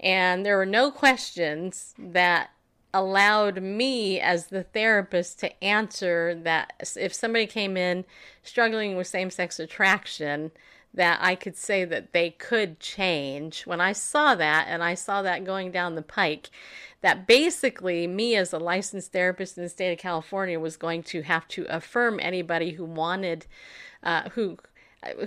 And there were no questions that allowed me as the therapist to answer that if somebody came in struggling with same sex attraction, that I could say that they could change. When I saw that, and I saw that going down the pike, that basically me as a licensed therapist in the state of California was going to have to affirm anybody who wanted, uh, who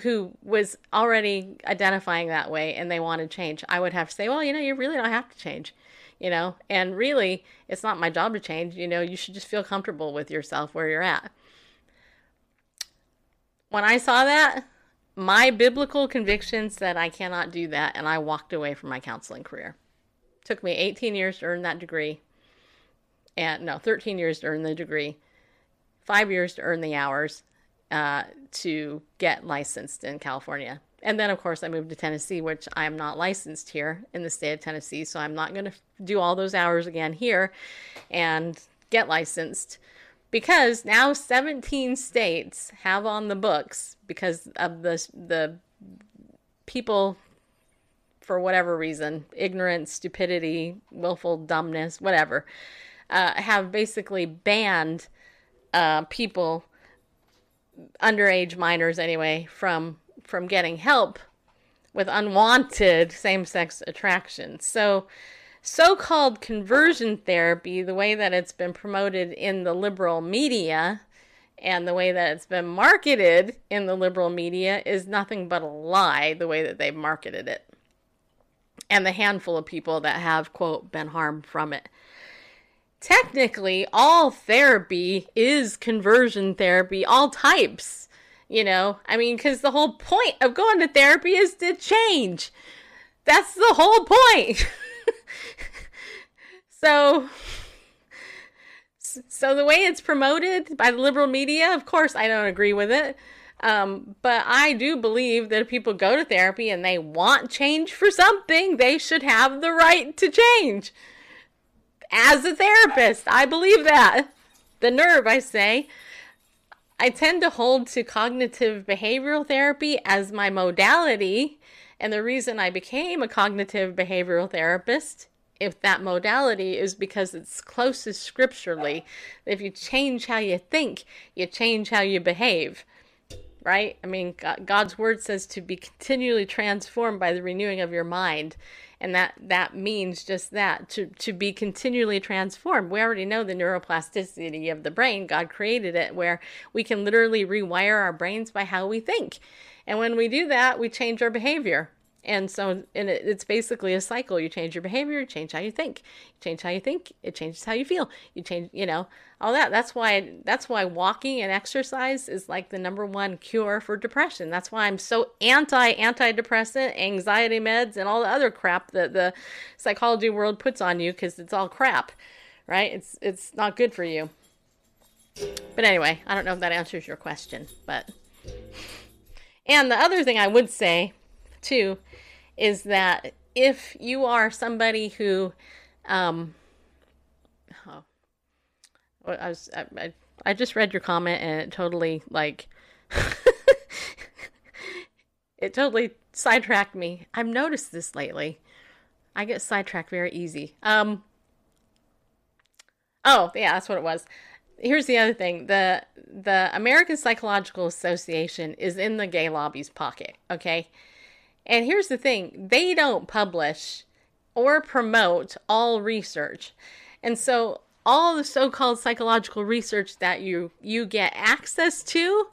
who was already identifying that way and they wanted change, I would have to say, well, you know, you really don't have to change, you know, and really, it's not my job to change. You know, you should just feel comfortable with yourself where you're at. When I saw that, my biblical conviction said I cannot do that, and I walked away from my counseling career. Took me 18 years to earn that degree, and no, 13 years to earn the degree, five years to earn the hours, uh, to get licensed in California. And then, of course, I moved to Tennessee, which I'm not licensed here in the state of Tennessee. So I'm not going to do all those hours again here and get licensed because now 17 states have on the books because of the, the people for whatever reason ignorance stupidity willful dumbness whatever uh, have basically banned uh, people underage minors anyway from from getting help with unwanted same-sex attractions. So so-called conversion therapy, the way that it's been promoted in the liberal media and the way that it's been marketed in the liberal media is nothing but a lie the way that they've marketed it. And the handful of people that have quote been harmed from it technically all therapy is conversion therapy, all types. You know, I mean, because the whole point of going to therapy is to change. That's the whole point. so, so the way it's promoted by the liberal media, of course, I don't agree with it. Um, but I do believe that if people go to therapy and they want change for something, they should have the right to change as a therapist. I believe that. The nerve, I say. I tend to hold to cognitive behavioral therapy as my modality. And the reason I became a cognitive behavioral therapist, if that modality, is because it's closest scripturally. If you change how you think, you change how you behave. Right? I mean, God's word says to be continually transformed by the renewing of your mind and that that means just that to to be continually transformed. We already know the neuroplasticity of the brain. God created it where we can literally rewire our brains by how we think. And when we do that we change our behavior and so and it, it's basically a cycle. You change your behavior you change how you think. You change how you think it changes how you feel. You change you know all that. That's why that's why walking and exercise is like the number one cure for depression. That's why i'm so anti antidepressant anxiety meds and all the other crap that the psychology world puts on you because it's all crap right? It's it's not good for you. But anyway i don't know if that answers your question but and the other thing i would say too is that if you are somebody who um oh, I was I, I, just read your comment and it totally like it totally sidetracked me. I've noticed this lately. I get sidetracked very easy. Um Oh, yeah, that's what it was. Here's the other thing. The the American Psychological Association is in the gay lobby's pocket, okay? And here's the thing they don't publish or promote all research. And so all the so-called psychological research that you you get access to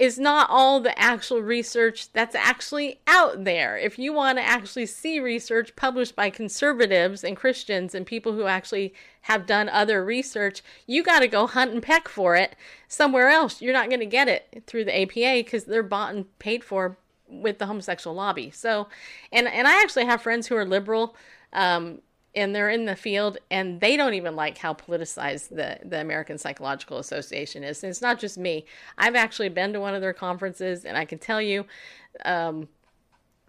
is not all the actual research that's actually out there. If you want to actually see research published by conservatives and Christians and people who actually have done other research, you got to go hunt and peck for it somewhere else. You're not going to get it through the APA because they're bought and paid for with the homosexual lobby. So, and and I actually have friends who are liberal. Um, and they're in the field and they don't even like how politicized the, the American Psychological Association is. And it's not just me. I've actually been to one of their conferences and I can tell you um,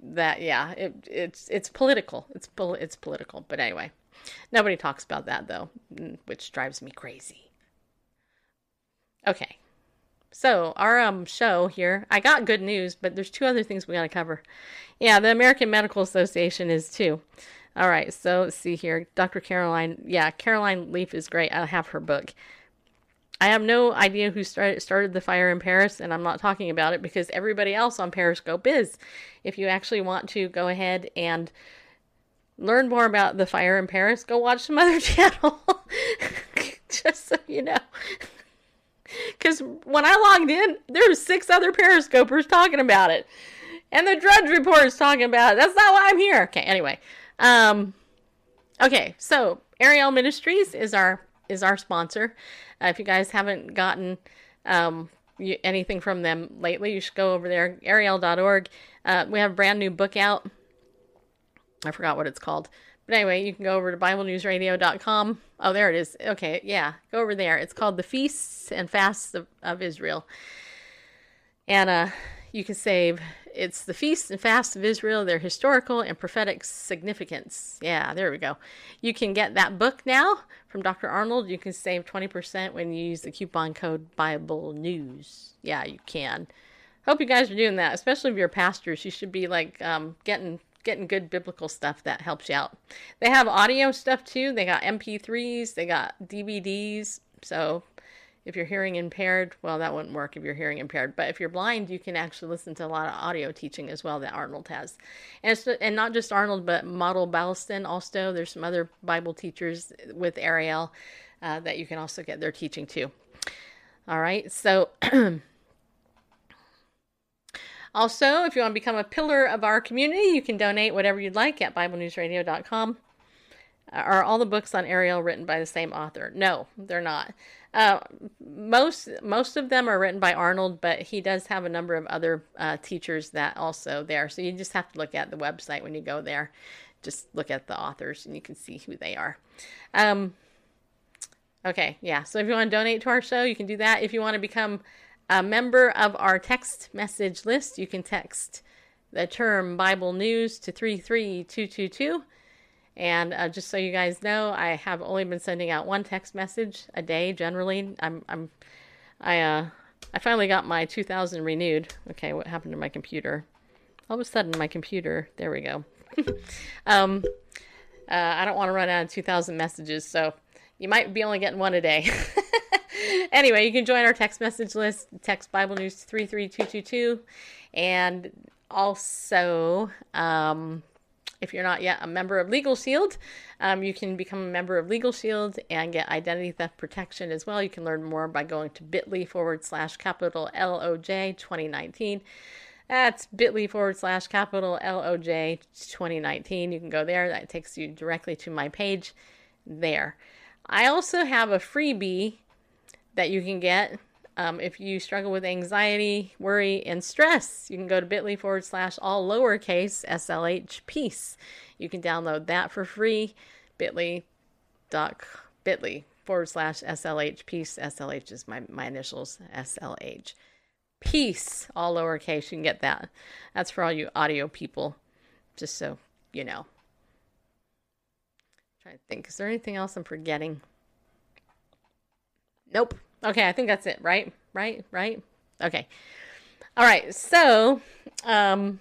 that, yeah, it, it's, it's political. It's, pol- it's political. But anyway, nobody talks about that though, which drives me crazy. Okay. So our um show here, I got good news, but there's two other things we got to cover. Yeah, the American Medical Association is too. All right, so let's see here. Dr. Caroline, yeah, Caroline Leaf is great. I have her book. I have no idea who started started the fire in Paris, and I'm not talking about it because everybody else on Periscope is. If you actually want to go ahead and learn more about the fire in Paris, go watch some other channel. Just so you know. Because when I logged in, there were six other Periscopers talking about it. And the Drudge Report is talking about it. That's not why I'm here. Okay, anyway. Um, okay, so Ariel Ministries is our is our sponsor. Uh, if you guys haven't gotten um, you, anything from them lately, you should go over there, ariel.org. Uh, we have a brand new book out. I forgot what it's called. But anyway, you can go over to BibleNewsRadio.com. Oh, there it is. Okay, yeah, go over there. It's called The Feasts and Fasts of, of Israel. And uh, you can save it's the feasts and fasts of Israel, their historical and prophetic significance. Yeah, there we go. You can get that book now from Dr. Arnold. You can save 20% when you use the coupon code Bible News. Yeah, you can. Hope you guys are doing that, especially if you're pastors. You should be like um, getting getting good biblical stuff that helps you out. They have audio stuff too. They got MP3s, they got DVDs. So if you're hearing impaired, well, that wouldn't work if you're hearing impaired. But if you're blind, you can actually listen to a lot of audio teaching as well that Arnold has, and and not just Arnold, but Mottel Baleston also. There's some other Bible teachers with Ariel uh, that you can also get their teaching too. All right, so. also, if you want to become a pillar of our community, you can donate whatever you'd like at BibleNewsRadio.com. Are all the books on Ariel written by the same author? No, they're not. Uh, most most of them are written by Arnold, but he does have a number of other uh, teachers that also there. So you just have to look at the website when you go there. Just look at the authors, and you can see who they are. Um, okay, yeah. So if you want to donate to our show, you can do that. If you want to become a member of our text message list, you can text the term Bible News to three three two two two and uh, just so you guys know, I have only been sending out one text message a day generally. I'm I'm I uh I finally got my 2000 renewed. Okay, what happened to my computer? All of a sudden, my computer. There we go. um, uh, I don't want to run out of 2000 messages, so you might be only getting one a day. anyway, you can join our text message list. Text Bible News 33222, and also um, if you're not yet a member of Legal Shield, um, you can become a member of Legal Shield and get identity theft protection as well. You can learn more by going to bit.ly forward slash capital LOJ 2019. That's bit.ly forward slash capital LOJ 2019. You can go there. That takes you directly to my page there. I also have a freebie that you can get um, if you struggle with anxiety, worry, and stress, you can go to bit.ly forward slash all lowercase SLH peace. You can download that for free. bit.ly dot bit.ly forward slash SLH peace. SLH is my, my initials, SLH. Peace, all lowercase. You can get that. That's for all you audio people, just so you know. I'm trying to think, is there anything else I'm forgetting? Nope. Okay, I think that's it, right? Right? Right? Okay. All right. So, um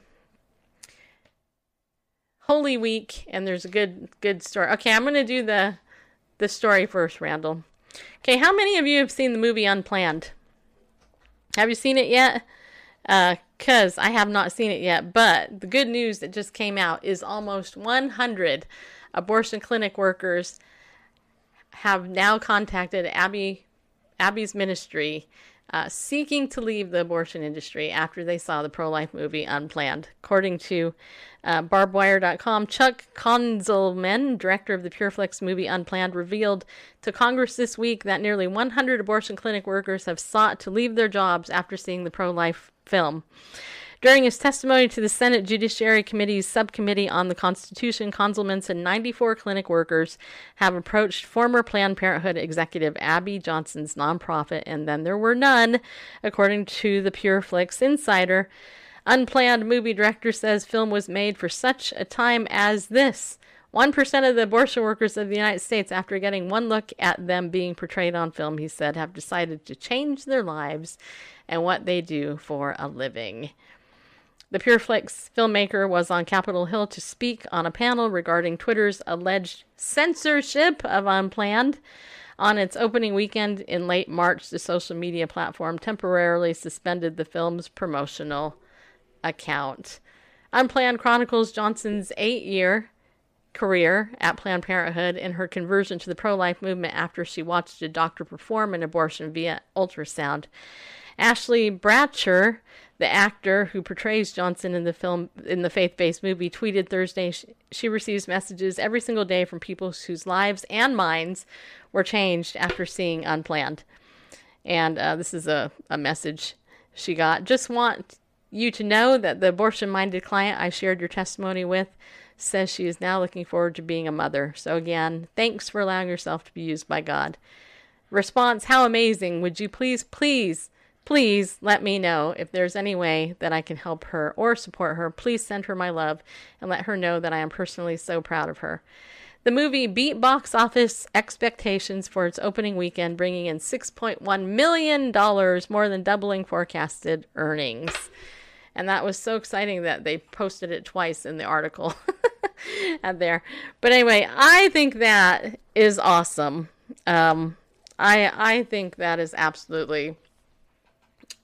Holy Week and there's a good good story. Okay, I'm going to do the the story first, Randall. Okay, how many of you have seen the movie Unplanned? Have you seen it yet? Uh, cuz I have not seen it yet, but the good news that just came out is almost 100 abortion clinic workers have now contacted Abby Abby's ministry uh, seeking to leave the abortion industry after they saw the pro life movie Unplanned. According to uh, barbwire.com, Chuck Konzelman, director of the Pureflix movie Unplanned, revealed to Congress this week that nearly 100 abortion clinic workers have sought to leave their jobs after seeing the pro life film. During his testimony to the Senate Judiciary Committee's subcommittee on the Constitution, Konzelman said 94 clinic workers have approached former Planned Parenthood executive Abby Johnson's nonprofit, and then there were none, according to the PureFlix Insider. Unplanned movie director says film was made for such a time as this. 1% of the abortion workers of the United States, after getting one look at them being portrayed on film, he said, have decided to change their lives and what they do for a living. The Pureflix filmmaker was on Capitol Hill to speak on a panel regarding Twitter's alleged censorship of Unplanned. On its opening weekend in late March, the social media platform temporarily suspended the film's promotional account. Unplanned chronicles Johnson's eight year career at Planned Parenthood and her conversion to the pro life movement after she watched a doctor perform an abortion via ultrasound. Ashley Bratcher the actor who portrays Johnson in the film in the faith-based movie tweeted Thursday she, she receives messages every single day from people whose lives and minds were changed after seeing Unplanned. And uh, this is a, a message she got. Just want you to know that the abortion minded client I shared your testimony with says she is now looking forward to being a mother. So, again, thanks for allowing yourself to be used by God. Response How amazing. Would you please, please Please let me know if there's any way that I can help her or support her. Please send her my love and let her know that I am personally so proud of her. The movie beat box office expectations for its opening weekend, bringing in $6.1 million, more than doubling forecasted earnings. And that was so exciting that they posted it twice in the article out there. But anyway, I think that is awesome. Um, I I think that is absolutely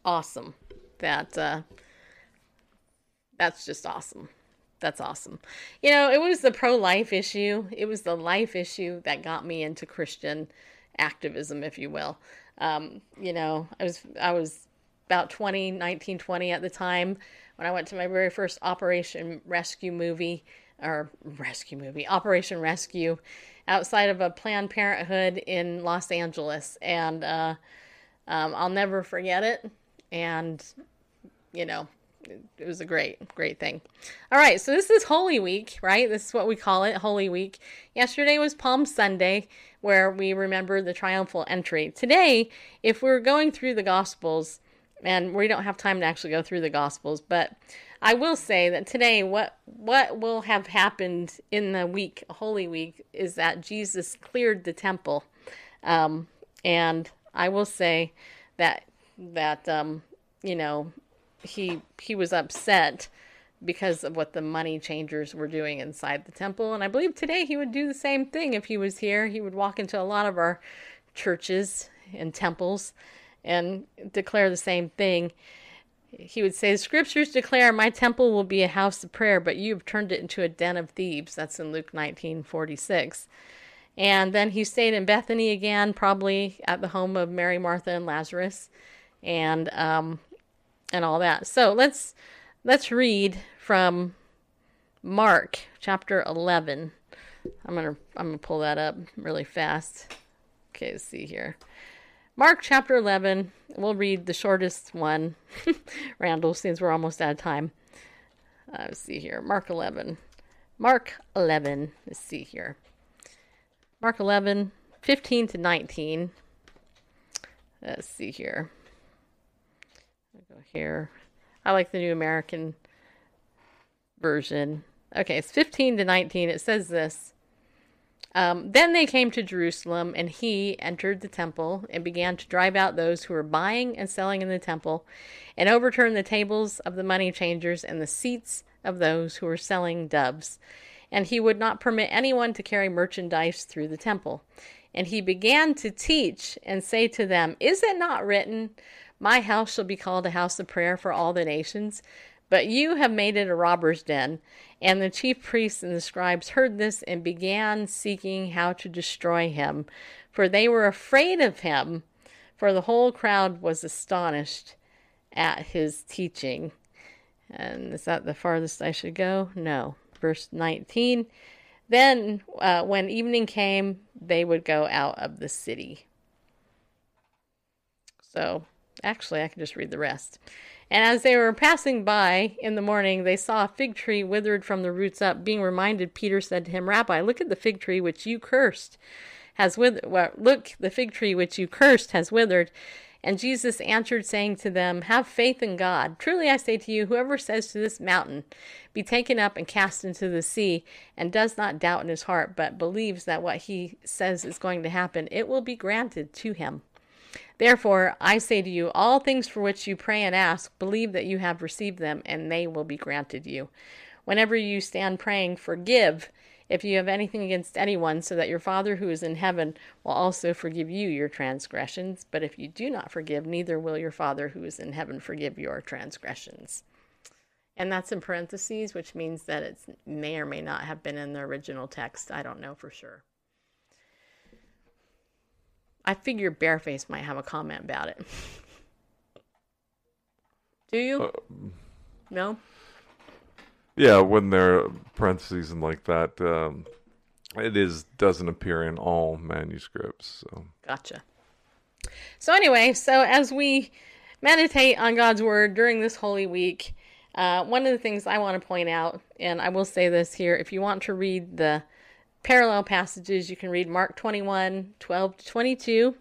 awesome. That uh, that's just awesome. That's awesome. You know, it was the pro life issue. It was the life issue that got me into Christian activism, if you will. Um, you know, I was I was about 20, 19, 20 at the time when I went to my very first Operation Rescue movie or rescue movie, Operation Rescue, outside of a Planned Parenthood in Los Angeles, and uh, um, I'll never forget it and you know it was a great great thing. All right so this is holy week right? This is what we call it holy week. Yesterday was palm sunday where we remember the triumphal entry. Today if we're going through the gospels and we don't have time to actually go through the gospels but i will say that today what what will have happened in the week holy week is that jesus cleared the temple. Um, and i will say that that um, you know he he was upset because of what the money changers were doing inside the temple. And i believe today he would do the same thing if he was here. He would walk into a lot of our churches and temples and declare the same thing. He would say the scriptures declare my temple will be a house of prayer but you have turned it into a den of thieves. That's in luke 1946 and then he stayed in bethany again probably at the home of mary martha and lazarus and um, and all that. So let's let's read from Mark chapter 11. I'm gonna I'm gonna pull that up really fast. Okay, let's see here. Mark chapter 11. We'll read the shortest one. Randall, since we're almost out of time. Uh, let's see here. Mark 11. Mark 11. Let's see here. Mark 11, 15 to 19. Let's see here here. I like the New American version. Okay, it's 15 to 19. It says this. Um, then they came to Jerusalem, and he entered the temple and began to drive out those who were buying and selling in the temple, and overturn the tables of the money changers and the seats of those who were selling doves. And he would not permit anyone to carry merchandise through the temple. And he began to teach and say to them, Is it not written, my house shall be called a house of prayer for all the nations. But you have made it a robber's den. And the chief priests and the scribes heard this and began seeking how to destroy him, for they were afraid of him, for the whole crowd was astonished at his teaching. And is that the farthest I should go? No. Verse 19. Then, uh, when evening came, they would go out of the city. So, actually, I can just read the rest. And as they were passing by in the morning, they saw a fig tree withered from the roots up. Being reminded, Peter said to him, Rabbi, look at the fig tree which you cursed has withered. Well, look, the fig tree which you cursed has withered. And Jesus answered, saying to them, Have faith in God. Truly I say to you, whoever says to this mountain, Be taken up and cast into the sea, and does not doubt in his heart, but believes that what he says is going to happen, it will be granted to him. Therefore, I say to you, all things for which you pray and ask, believe that you have received them, and they will be granted you. Whenever you stand praying, forgive if you have anything against anyone, so that your Father who is in heaven will also forgive you your transgressions. But if you do not forgive, neither will your Father who is in heaven forgive your transgressions. And that's in parentheses, which means that it may or may not have been in the original text. I don't know for sure. I figure Bareface might have a comment about it. Do you? Uh, no? Yeah, when there are parentheses and like that, um, it is doesn't appear in all manuscripts. So. Gotcha. So anyway, so as we meditate on God's word during this holy week, uh, one of the things I want to point out, and I will say this here, if you want to read the parallel passages, you can read Mark 21, 12 to 22.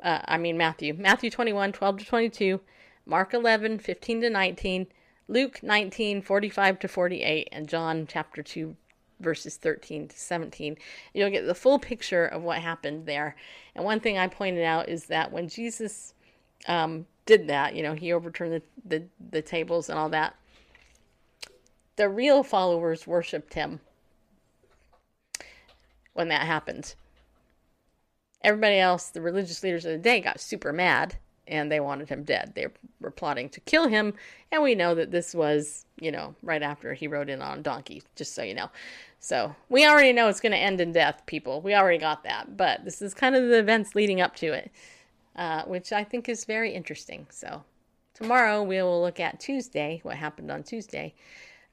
Uh, I mean, Matthew. Matthew 21, 12 to 22. Mark 11, 15 to 19. Luke 19, 45 to 48. And John chapter 2, verses 13 to 17. You'll get the full picture of what happened there. And one thing I pointed out is that when Jesus um, did that, you know, he overturned the, the, the tables and all that, the real followers worshiped him when that happened. Everybody else, the religious leaders of the day, got super mad and they wanted him dead. They were plotting to kill him, and we know that this was, you know, right after he rode in on a donkey, just so you know. So we already know it's going to end in death, people. We already got that, but this is kind of the events leading up to it, uh, which I think is very interesting. So tomorrow we will look at Tuesday, what happened on Tuesday,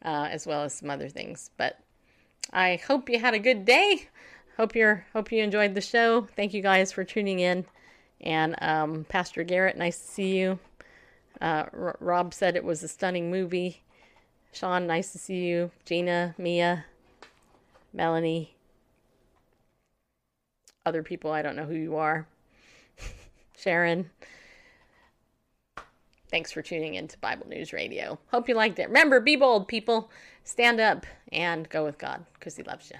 uh, as well as some other things. But I hope you had a good day hope you're hope you enjoyed the show. Thank you guys for tuning in. And um, Pastor Garrett, nice to see you. Uh, R- Rob said it was a stunning movie. Sean, nice to see you. Gina, Mia, Melanie, other people, I don't know who you are. Sharon. Thanks for tuning in to Bible News Radio. Hope you liked it. Remember, be bold, people. Stand up and go with God because He loves you.